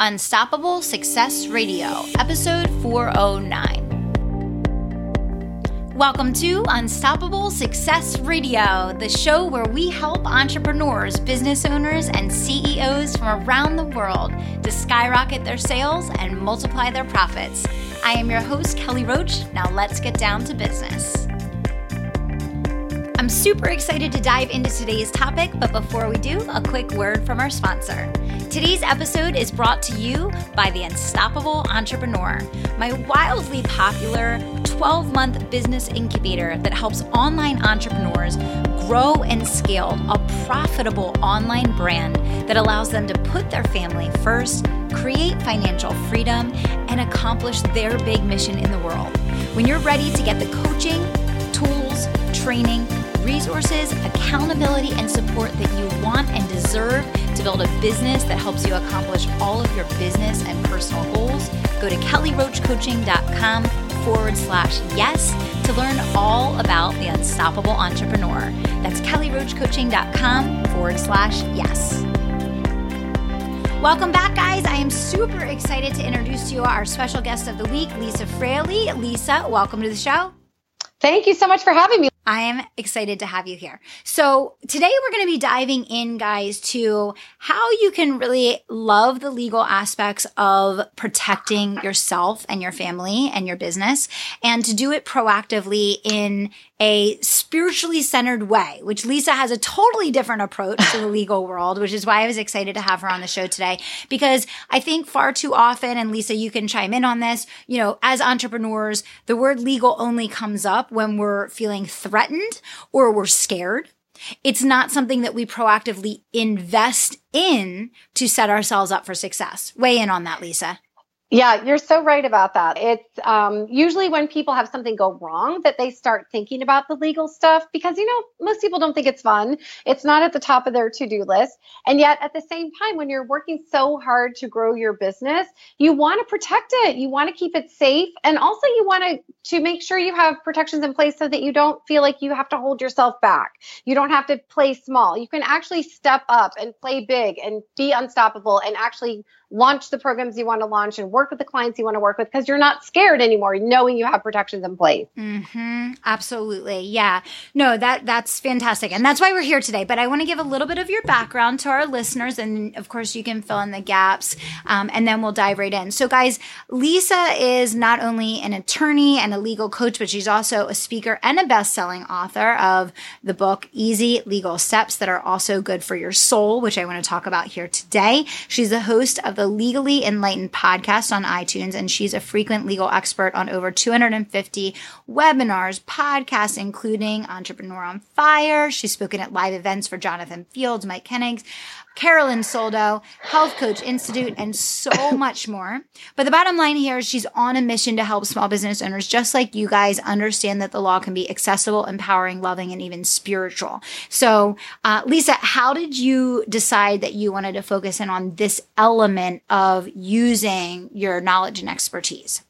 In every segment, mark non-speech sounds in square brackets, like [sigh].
Unstoppable Success Radio, episode 409. Welcome to Unstoppable Success Radio, the show where we help entrepreneurs, business owners, and CEOs from around the world to skyrocket their sales and multiply their profits. I am your host, Kelly Roach. Now let's get down to business. I'm super excited to dive into today's topic, but before we do, a quick word from our sponsor. Today's episode is brought to you by The Unstoppable Entrepreneur, my wildly popular 12 month business incubator that helps online entrepreneurs grow and scale a profitable online brand that allows them to put their family first, create financial freedom, and accomplish their big mission in the world. When you're ready to get the coaching, tools, training, resources, accountability, and support that you want and deserve to build a business that helps you accomplish all of your business and personal goals, go to kellyroachcoaching.com forward slash yes to learn all about the unstoppable entrepreneur. That's kellyroachcoaching.com forward slash yes. Welcome back, guys. I am super excited to introduce to you our special guest of the week, Lisa Fraley. Lisa, welcome to the show. Thank you so much for having me. I am excited to have you here. So today we're going to be diving in, guys, to how you can really love the legal aspects of protecting yourself and your family and your business and to do it proactively in a spiritually centered way, which Lisa has a totally different approach to the [laughs] legal world, which is why I was excited to have her on the show today. Because I think far too often, and Lisa, you can chime in on this, you know, as entrepreneurs, the word legal only comes up when we're feeling threatened or we're scared. It's not something that we proactively invest in to set ourselves up for success. Weigh in on that, Lisa. Yeah, you're so right about that. It's um, usually when people have something go wrong that they start thinking about the legal stuff because, you know, most people don't think it's fun. It's not at the top of their to do list. And yet, at the same time, when you're working so hard to grow your business, you want to protect it. You want to keep it safe. And also, you want to, to make sure you have protections in place so that you don't feel like you have to hold yourself back. You don't have to play small. You can actually step up and play big and be unstoppable and actually launch the programs you want to launch and work with the clients you want to work with because you're not scared anymore knowing you have protections in place. Mm-hmm. absolutely. Yeah. No that that's fantastic. And that's why we're here today. But i want to give a little bit of your background to our listeners and of course you can fill in the gaps um, and then we'll dive right in. So guys lisa is not only an attorney and a legal coach but she's also a speaker and a best-selling author of the book easy legal steps that are also good for your soul which i want to talk about here today. She's the host of the Legally Enlightened podcast on iTunes, and she's a frequent legal expert on over 250 webinars, podcasts, including Entrepreneur on Fire. She's spoken at live events for Jonathan Fields, Mike Kennig, Carolyn Soldo, Health Coach Institute, and so [coughs] much more. But the bottom line here is she's on a mission to help small business owners just like you guys understand that the law can be accessible, empowering, loving, and even spiritual. So, uh, Lisa, how did you decide that you wanted to focus in on this element of using your knowledge and expertise?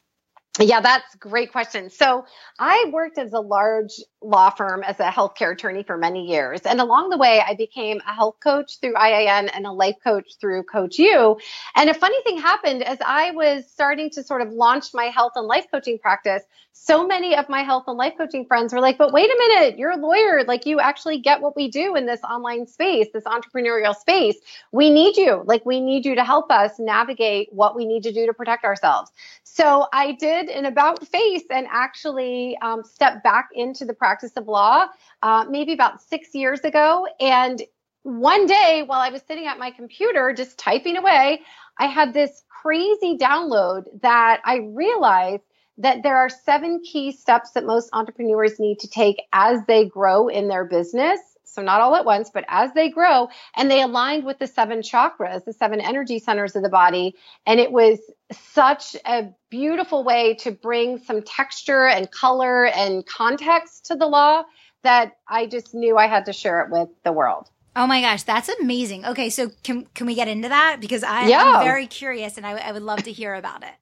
Yeah, that's a great question. So I worked as a large law firm as a healthcare attorney for many years. And along the way, I became a health coach through IIN and a life coach through Coach U. And a funny thing happened as I was starting to sort of launch my health and life coaching practice. So many of my health and life coaching friends were like, but wait a minute, you're a lawyer. Like you actually get what we do in this online space, this entrepreneurial space. We need you. Like we need you to help us navigate what we need to do to protect ourselves. So I did an about face and actually um, stepped back into the practice of law uh, maybe about six years ago. And one day while I was sitting at my computer just typing away, I had this crazy download that I realized that there are seven key steps that most entrepreneurs need to take as they grow in their business. So, not all at once, but as they grow, and they aligned with the seven chakras, the seven energy centers of the body. And it was such a beautiful way to bring some texture and color and context to the law that I just knew I had to share it with the world. Oh my gosh, that's amazing. Okay, so can can we get into that because I, am very curious and I, I would love to hear about it.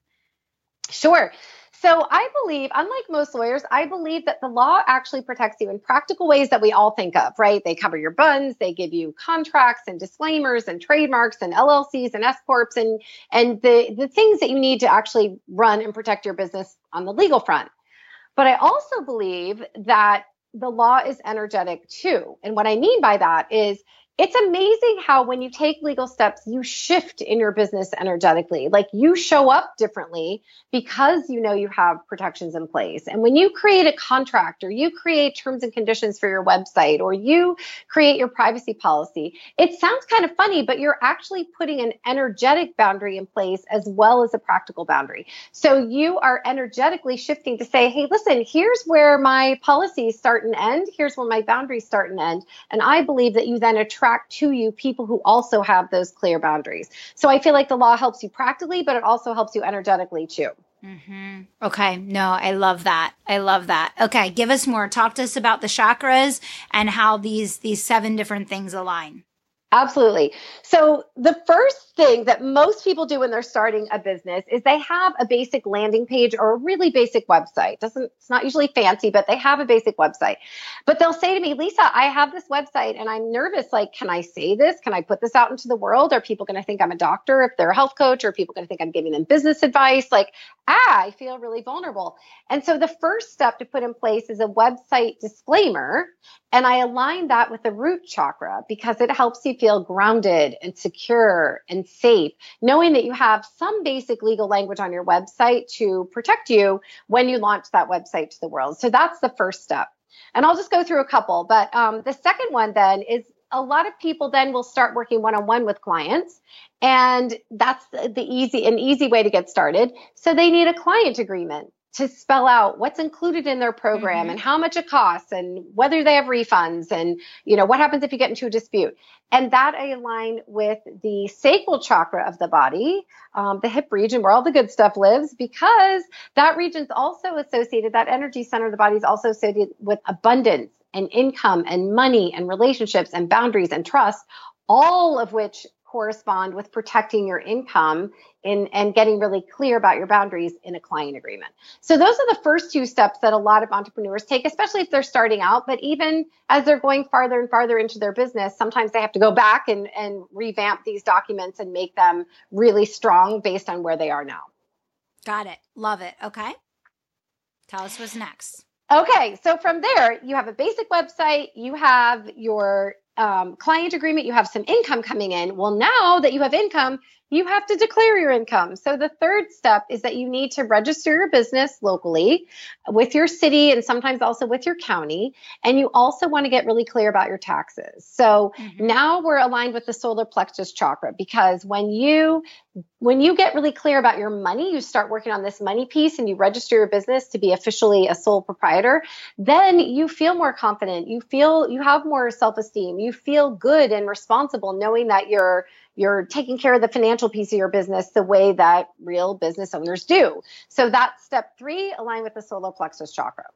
Sure. So I believe, unlike most lawyers, I believe that the law actually protects you in practical ways that we all think of, right? They cover your buns, they give you contracts and disclaimers and trademarks and LLCs and S corps and and the the things that you need to actually run and protect your business on the legal front. But I also believe that the law is energetic too. And what I mean by that is it's amazing how when you take legal steps, you shift in your business energetically. Like you show up differently because you know you have protections in place. And when you create a contract or you create terms and conditions for your website or you create your privacy policy, it sounds kind of funny, but you're actually putting an energetic boundary in place as well as a practical boundary. So you are energetically shifting to say, hey, listen, here's where my policies start and end. Here's where my boundaries start and end. And I believe that you then attract attract to you people who also have those clear boundaries. So I feel like the law helps you practically, but it also helps you energetically too. Mm-hmm. Okay. No, I love that. I love that. Okay. Give us more. Talk to us about the chakras and how these, these seven different things align. Absolutely. So, the first thing that most people do when they're starting a business is they have a basic landing page or a really basic website. Doesn't it's not usually fancy, but they have a basic website. But they'll say to me, "Lisa, I have this website and I'm nervous like can I say this? Can I put this out into the world? Are people going to think I'm a doctor if they're a health coach or people going to think I'm giving them business advice? Like, ah, I feel really vulnerable." And so the first step to put in place is a website disclaimer and I align that with the root chakra because it helps you feel grounded and secure and safe, knowing that you have some basic legal language on your website to protect you when you launch that website to the world. So that's the first step. And I'll just go through a couple. But um, the second one then is a lot of people then will start working one-on-one with clients and that's the easy an easy way to get started so they need a client agreement to spell out what's included in their program mm-hmm. and how much it costs and whether they have refunds and you know what happens if you get into a dispute and that i align with the sacral chakra of the body um, the hip region where all the good stuff lives because that region is also associated that energy center of the body is also associated with abundance and income and money and relationships and boundaries and trust all of which correspond with protecting your income in, and getting really clear about your boundaries in a client agreement. So those are the first two steps that a lot of entrepreneurs take, especially if they're starting out. But even as they're going farther and farther into their business, sometimes they have to go back and, and revamp these documents and make them really strong based on where they are now. Got it. Love it. Okay. Tell us what's next. Okay, so from there, you have a basic website, you have your um, client agreement, you have some income coming in. Well, now that you have income, you have to declare your income. So the third step is that you need to register your business locally with your city and sometimes also with your county. And you also want to get really clear about your taxes. So mm-hmm. now we're aligned with the solar plexus chakra because when you when you get really clear about your money, you start working on this money piece and you register your business to be officially a sole proprietor, then you feel more confident. You feel you have more self-esteem. You feel good and responsible knowing that you're you're taking care of the financial piece of your business the way that real business owners do. So that's step 3, align with the solar plexus chakra.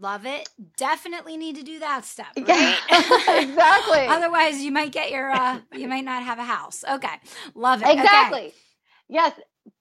Love it. Definitely need to do that step. Right? Yeah, [laughs] [laughs] exactly. Otherwise, you might get your, uh, you might not have a house. Okay. Love it. Exactly. Okay. Yes.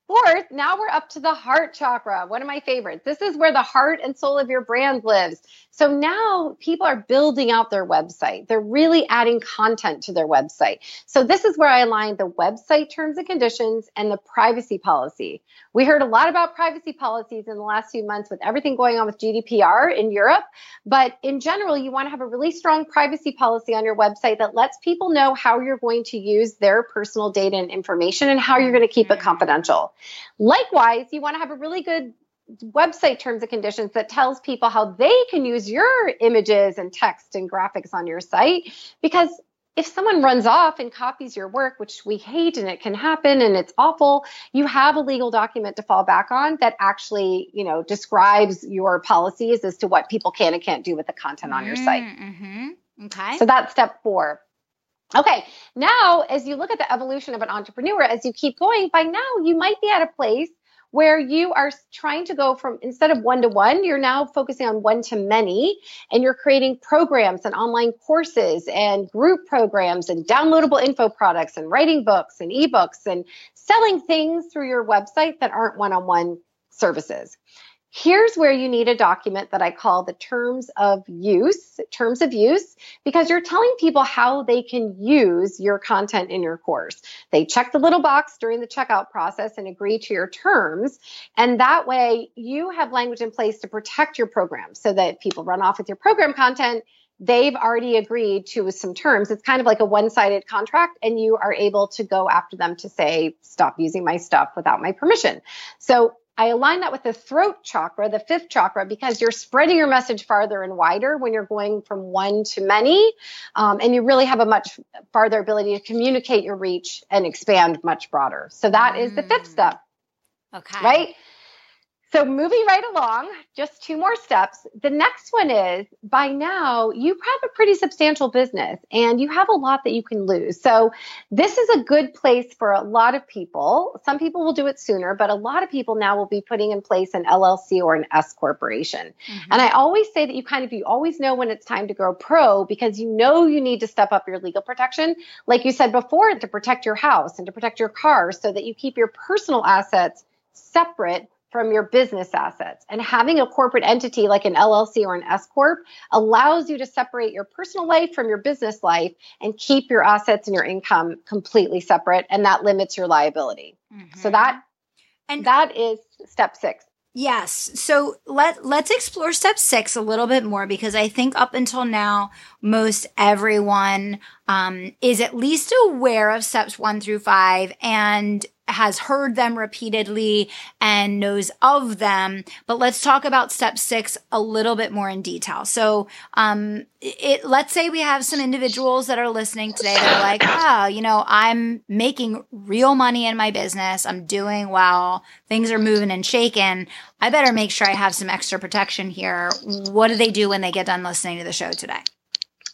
Fourth, now we're up to the heart chakra, one of my favorites. This is where the heart and soul of your brand lives. So now people are building out their website. They're really adding content to their website. So this is where I align the website terms and conditions and the privacy policy. We heard a lot about privacy policies in the last few months with everything going on with GDPR in Europe. But in general, you want to have a really strong privacy policy on your website that lets people know how you're going to use their personal data and information and how you're going to keep it mm-hmm. confidential. Likewise, you want to have a really good website terms and conditions that tells people how they can use your images and text and graphics on your site. Because if someone runs off and copies your work which we hate and it can happen and it's awful you have a legal document to fall back on that actually you know describes your policies as to what people can and can't do with the content on your site. mm-hmm. okay. So that's step four. Okay, now as you look at the evolution of an entrepreneur, as you keep going, by now you might be at a place where you are trying to go from instead of one to one, you're now focusing on one to many and you're creating programs and online courses and group programs and downloadable info products and writing books and ebooks and selling things through your website that aren't one on one services. Here's where you need a document that I call the terms of use, terms of use, because you're telling people how they can use your content in your course. They check the little box during the checkout process and agree to your terms. And that way you have language in place to protect your program so that people run off with your program content, they've already agreed to some terms. It's kind of like a one sided contract, and you are able to go after them to say, stop using my stuff without my permission. So I align that with the throat chakra, the fifth chakra, because you're spreading your message farther and wider when you're going from one to many. Um, and you really have a much farther ability to communicate your reach and expand much broader. So that mm. is the fifth step. Okay. Right? So, moving right along, just two more steps. The next one is by now you have a pretty substantial business and you have a lot that you can lose. So, this is a good place for a lot of people. Some people will do it sooner, but a lot of people now will be putting in place an LLC or an S corporation. Mm-hmm. And I always say that you kind of you always know when it's time to go pro because you know you need to step up your legal protection, like you said before, to protect your house and to protect your car so that you keep your personal assets separate from your business assets. And having a corporate entity like an LLC or an S Corp allows you to separate your personal life from your business life and keep your assets and your income completely separate. And that limits your liability. Mm-hmm. So that and that is step six. Yes. So let let's explore step 6 a little bit more because I think up until now most everyone um, is at least aware of steps 1 through 5 and has heard them repeatedly and knows of them. But let's talk about step six a little bit more in detail. So, um, it, let's say we have some individuals that are listening today that are like, oh, you know, I'm making real money in my business. I'm doing well. Things are moving and shaking. I better make sure I have some extra protection here. What do they do when they get done listening to the show today?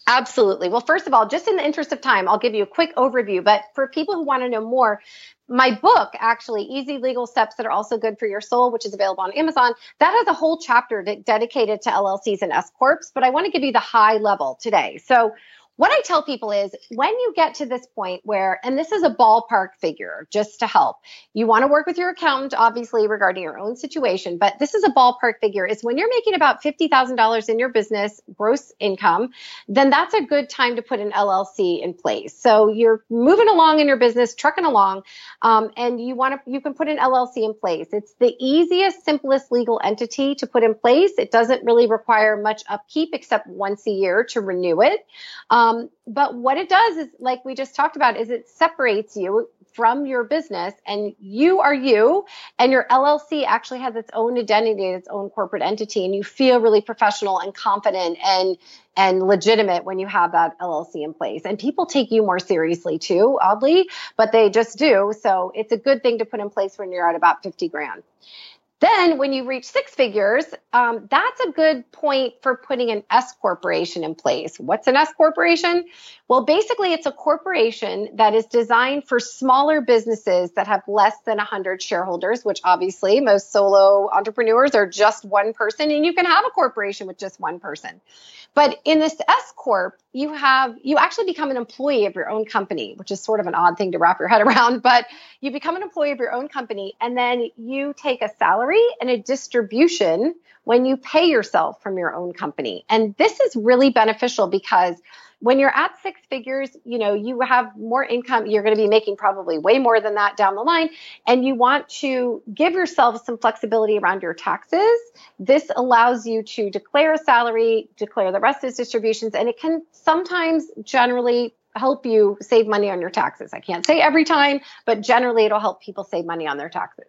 Absolutely. Well, first of all, just in the interest of time, I'll give you a quick overview. But for people who want to know more, my book, actually, Easy Legal Steps That Are Also Good for Your Soul, which is available on Amazon, that has a whole chapter dedicated to LLCs and S Corps. But I want to give you the high level today. So, what I tell people is when you get to this point where, and this is a ballpark figure just to help, you want to work with your accountant, obviously, regarding your own situation, but this is a ballpark figure is when you're making about $50,000 in your business gross income, then that's a good time to put an LLC in place. So you're moving along in your business, trucking along, um, and you want to, you can put an LLC in place. It's the easiest, simplest legal entity to put in place. It doesn't really require much upkeep except once a year to renew it. Um, um, but what it does is, like we just talked about, is it separates you from your business and you are you and your LLC actually has its own identity, its own corporate entity, and you feel really professional and confident and and legitimate when you have that LLC in place. And people take you more seriously too, oddly, but they just do. So it's a good thing to put in place when you're at about 50 grand. Then, when you reach six figures, um, that's a good point for putting an S corporation in place. What's an S corporation? Well, basically, it's a corporation that is designed for smaller businesses that have less than 100 shareholders, which obviously most solo entrepreneurs are just one person, and you can have a corporation with just one person. But in this S corp, you have you actually become an employee of your own company, which is sort of an odd thing to wrap your head [laughs] around, but you become an employee of your own company and then you take a salary and a distribution when you pay yourself from your own company. And this is really beneficial because when you're at six figures, you know, you have more income. You're going to be making probably way more than that down the line. And you want to give yourself some flexibility around your taxes. This allows you to declare a salary, declare the rest as distributions, and it can sometimes generally help you save money on your taxes. I can't say every time, but generally it'll help people save money on their taxes.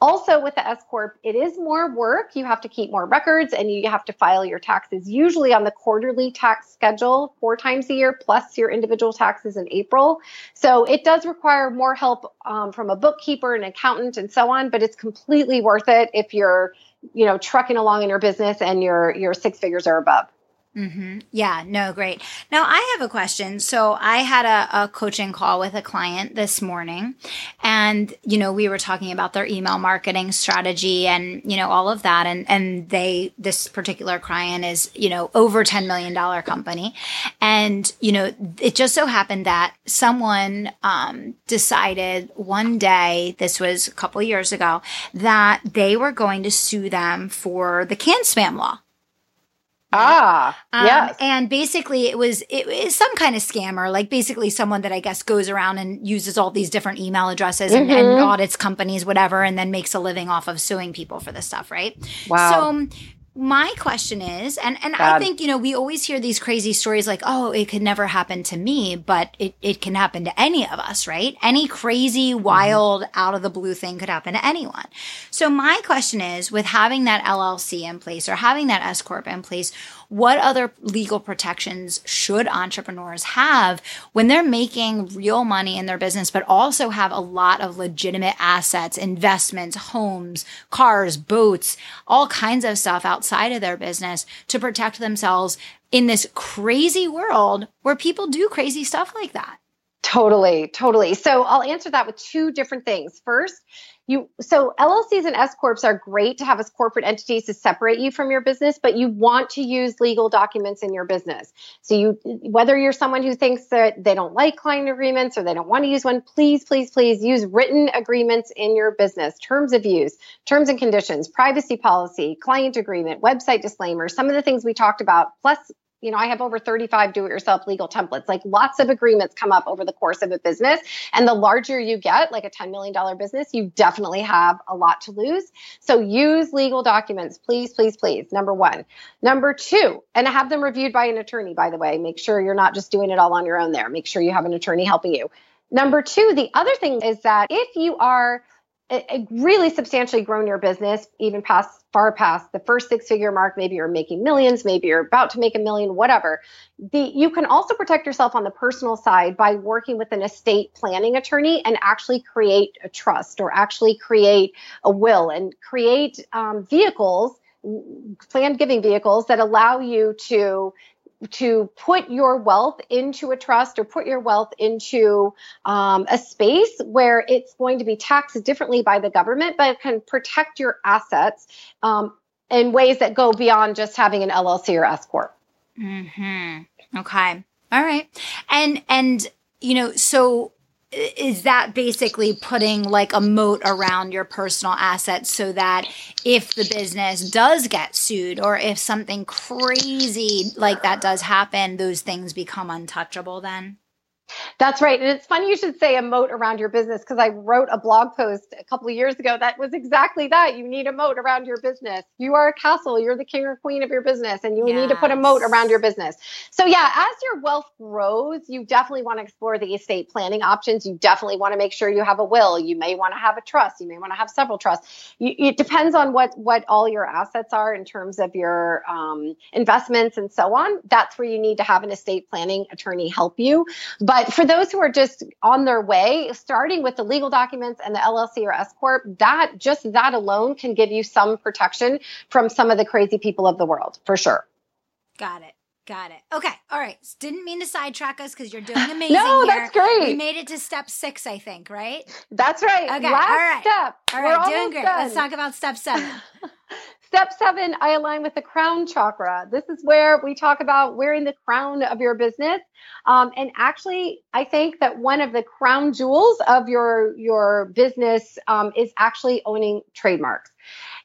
Also, with the S Corp, it is more work. You have to keep more records and you have to file your taxes usually on the quarterly tax schedule four times a year, plus your individual taxes in April. So it does require more help um, from a bookkeeper, an accountant, and so on, but it's completely worth it if you're, you know, trucking along in your business and your, your six figures are above. Mm-hmm. Yeah, no, great. Now I have a question. So I had a, a, coaching call with a client this morning and, you know, we were talking about their email marketing strategy and, you know, all of that. And, and they, this particular client is, you know, over $10 million company. And, you know, it just so happened that someone, um, decided one day, this was a couple years ago, that they were going to sue them for the CAN-SPAM law. Ah, um, yes. And basically, it was it was some kind of scammer, like basically someone that I guess goes around and uses all these different email addresses mm-hmm. and, and, mm-hmm. audits companies, whatever, and then makes a living off of suing people for this stuff, right? Wow. So my question is and and i think you know we always hear these crazy stories like oh it could never happen to me but it, it can happen to any of us right any crazy mm-hmm. wild mm-hmm. out of the blue thing could happen to anyone so my question is with having that llc in place or having that s corp in place what other legal protections should entrepreneurs have when they're making real money in their business, but also have a lot of legitimate assets, investments, homes, cars, boats, all kinds of stuff outside of their business to protect themselves in this crazy world where people do crazy stuff like that? Totally, totally. So I'll answer that with two different things. First, you so LLCs and S corps are great to have as corporate entities to separate you from your business, but you want to use legal documents in your business. So you whether you're someone who thinks that they don't like client agreements or they don't want to use one, please, please, please use written agreements in your business, terms of use, terms and conditions, privacy policy, client agreement, website disclaimer, some of the things we talked about, plus you know, I have over 35 do it yourself legal templates. Like lots of agreements come up over the course of a business. And the larger you get, like a $10 million business, you definitely have a lot to lose. So use legal documents, please, please, please. Number one. Number two, and have them reviewed by an attorney, by the way. Make sure you're not just doing it all on your own there. Make sure you have an attorney helping you. Number two, the other thing is that if you are really substantially grown your business, even past far past the first six figure mark. Maybe you're making millions, maybe you're about to make a million, whatever. The, you can also protect yourself on the personal side by working with an estate planning attorney and actually create a trust or actually create a will and create um, vehicles planned giving vehicles that allow you to to put your wealth into a trust or put your wealth into um, a space where it's going to be taxed differently by the government, but can protect your assets um, in ways that go beyond just having an LLC or S corp. Hmm. Okay. All right. And and you know so is that basically putting like a moat around your personal assets so that if the business does get sued or if something crazy like that does happen, those things become untouchable then? That's right. And it's funny you should say a moat around your business because I wrote a blog post a couple of years ago that was exactly that. You need a moat around your business. You are a castle. You're the king or queen of your business and you yes. need to put a moat around your business. So yeah, as your wealth grows, you definitely want to explore the estate planning options. You definitely want to make sure you have a will. You may want to have a trust. You may want to have several trusts. You, it depends on what, what all your assets are in terms of your um, investments and so on. That's where you need to have an estate planning attorney help you. But but for those who are just on their way, starting with the legal documents and the LLC or S corp, that just that alone can give you some protection from some of the crazy people of the world, for sure. Got it. Got it. Okay. All right. Didn't mean to sidetrack us because you're doing [laughs] amazing. no, here. that's great. We made it to step six, I think, right? That's right. Okay. Last all right. step. All right. Doing great. Done. Let's talk about step seven. [laughs] Seven, I align with the crown chakra. This is where we talk about wearing the crown of your business. Um, and actually, I think that one of the crown jewels of your your business um, is actually owning trademarks.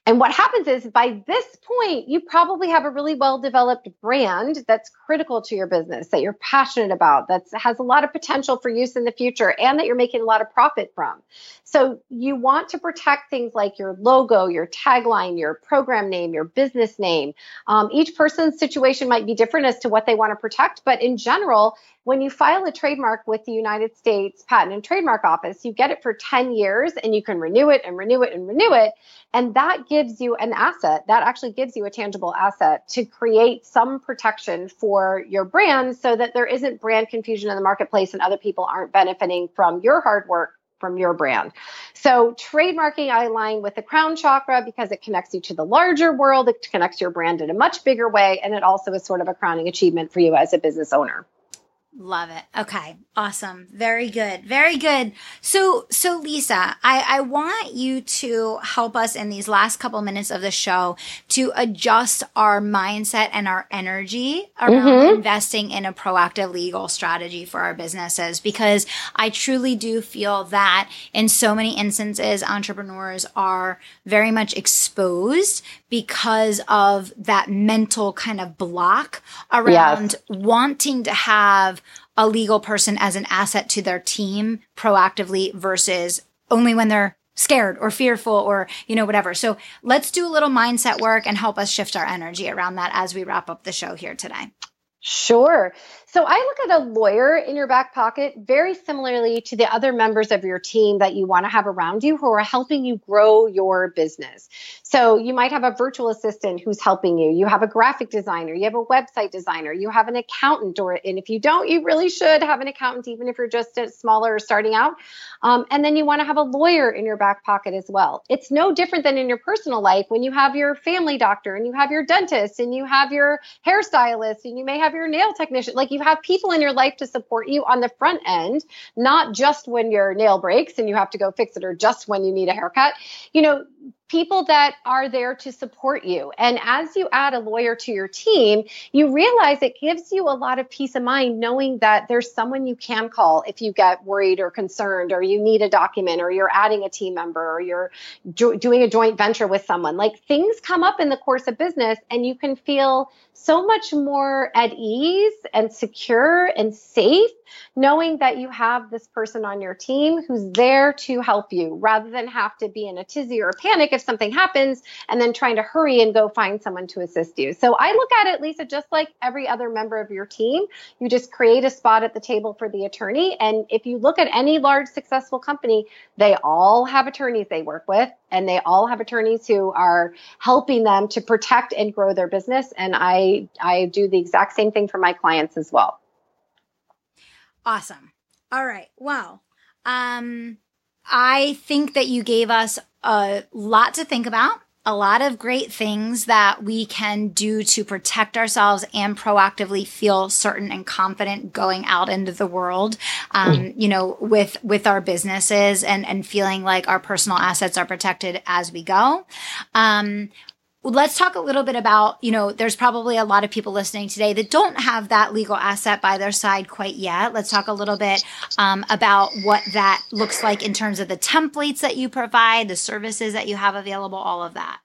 And what happens is by this point, you probably have a really well developed brand that's critical to your business, that you're passionate about, that has a lot of potential for use in the future, and that you're making a lot of profit from. So you want to protect things like your logo, your tagline, your program name, your business name. Um, each person's situation might be different as to what they want to protect, but in general, when you file a trademark with the United States Patent and Trademark Office, you get it for 10 years and you can renew it and renew it and renew it. And that gives you an asset. That actually gives you a tangible asset to create some protection for your brand so that there isn't brand confusion in the marketplace and other people aren't benefiting from your hard work from your brand. So trademarking I align with the crown chakra because it connects you to the larger world, it connects your brand in a much bigger way, and it also is sort of a crowning achievement for you as a business owner. Love it. Okay. Awesome. Very good. Very good. So, so Lisa, I, I want you to help us in these last couple minutes of the show to adjust our mindset and our energy around mm-hmm. investing in a proactive legal strategy for our businesses because I truly do feel that in so many instances, entrepreneurs are very much exposed because of that mental kind of block around yes. wanting to have a legal person as an asset to their team proactively versus only when they're scared or fearful or you know whatever so let's do a little mindset work and help us shift our energy around that as we wrap up the show here today Sure. So I look at a lawyer in your back pocket very similarly to the other members of your team that you want to have around you who are helping you grow your business. So you might have a virtual assistant who's helping you. You have a graphic designer, you have a website designer, you have an accountant, or and if you don't, you really should have an accountant, even if you're just a smaller starting out. Um, and then you want to have a lawyer in your back pocket as well. It's no different than in your personal life when you have your family doctor and you have your dentist and you have your hairstylist and you may have your nail technician. Like you have people in your life to support you on the front end, not just when your nail breaks and you have to go fix it or just when you need a haircut. You know, people that are there to support you. And as you add a lawyer to your team, you realize it gives you a lot of peace of mind knowing that there's someone you can call if you get worried or concerned or you need a document or you're adding a team member or you're jo- doing a joint venture with someone. Like things come up in the course of business and you can feel so much more at ease and secure and safe knowing that you have this person on your team who's there to help you rather than have to be in a tizzy or a panic if something happens and then trying to hurry and go find someone to assist you. So I look at it, Lisa, just like every other member of your team. You just create a spot at the table for the attorney. And if you look at any large successful company, they all have attorneys they work with and they all have attorneys who are helping them to protect and grow their business. And I, I do the exact same thing for my clients as well. Awesome. All right. Wow. Um, I think that you gave us a lot to think about, a lot of great things that we can do to protect ourselves and proactively feel certain and confident going out into the world. Um, you know, with with our businesses and and feeling like our personal assets are protected as we go. Um, let's talk a little bit about, you know, there's probably a lot of people listening today that don't have that legal asset by their side quite yet. Let's talk a little bit um, about what that looks like in terms of the templates that you provide, the services that you have available, all of that.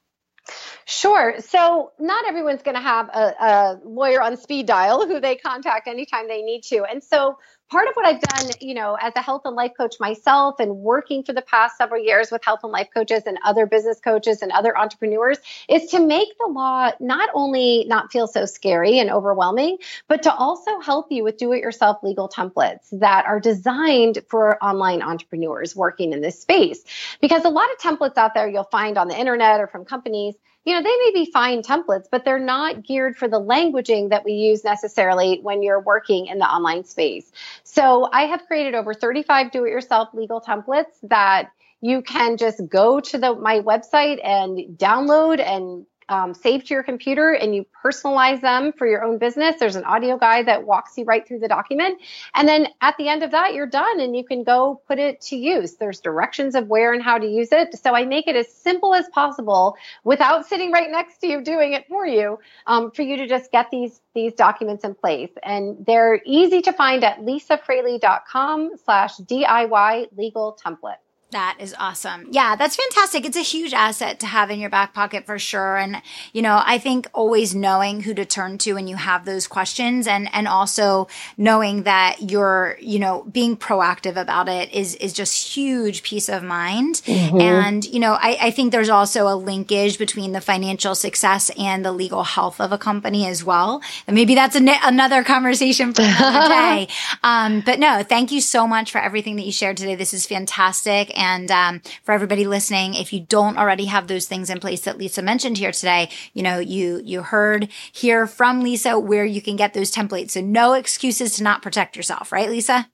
Sure. So, not everyone's going to have a, a, lawyer on speed dial who they contact anytime they need to. And so, part of what I've done, you know, as a health and life coach myself and working for the past several years with health and life coaches and other business coaches and other entrepreneurs is to make the law not only not feel so scary and overwhelming, but to also help you with do it yourself legal templates that are designed for online entrepreneurs working in this space. Because a lot of templates out there you'll find on the internet or from companies you know, they may be fine templates, but they're not geared for the languaging that we use necessarily when you're working in the online space. So I have created over 35 do it yourself legal templates that you can just go to the my website and download and um, saved to your computer and you personalize them for your own business. There's an audio guide that walks you right through the document. And then at the end of that, you're done and you can go put it to use. There's directions of where and how to use it. So I make it as simple as possible without sitting right next to you doing it for you, um, for you to just get these these documents in place. And they're easy to find at lisafraley.com slash DIY legal template. That is awesome. Yeah, that's fantastic. It's a huge asset to have in your back pocket for sure. And, you know, I think always knowing who to turn to when you have those questions and, and also knowing that you're, you know, being proactive about it is, is just huge peace of mind. Mm-hmm. And, you know, I, I think there's also a linkage between the financial success and the legal health of a company as well. And maybe that's a, another conversation for another [laughs] day. um, but no, thank you so much for everything that you shared today. This is fantastic. And um, for everybody listening, if you don't already have those things in place that Lisa mentioned here today, you know, you you heard here from Lisa where you can get those templates. So no excuses to not protect yourself, right, Lisa?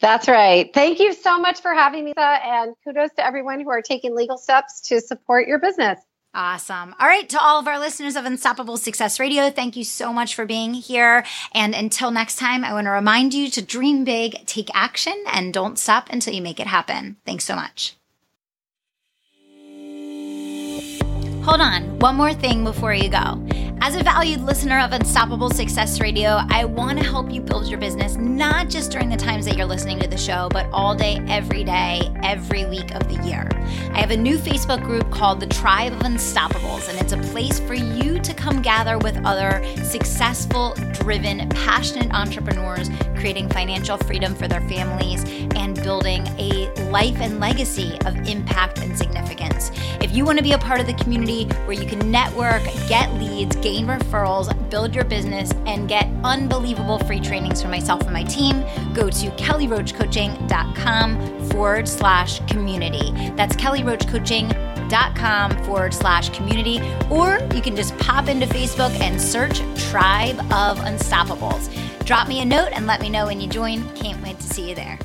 That's right. Thank you so much for having me, Lisa, and kudos to everyone who are taking legal steps to support your business. Awesome. All right, to all of our listeners of Unstoppable Success Radio, thank you so much for being here. And until next time, I want to remind you to dream big, take action, and don't stop until you make it happen. Thanks so much. Hold on, one more thing before you go. As a valued listener of Unstoppable Success Radio, I want to help you build your business not just during the times that you're listening to the show, but all day, every day, every week of the year. I have a new Facebook group called the Tribe of Unstoppables, and it's a place for you to come gather with other successful, driven, passionate entrepreneurs creating financial freedom for their families and building a life and legacy of impact and significance. If you want to be a part of the community where you can network, get leads, gain referrals, build your business, and get unbelievable free trainings from myself and my team, go to kellyroachcoaching.com forward slash community. That's kellyroachcoaching.com forward slash community. Or you can just pop into Facebook and search Tribe of Unstoppables. Drop me a note and let me know when you join. Can't wait to see you there.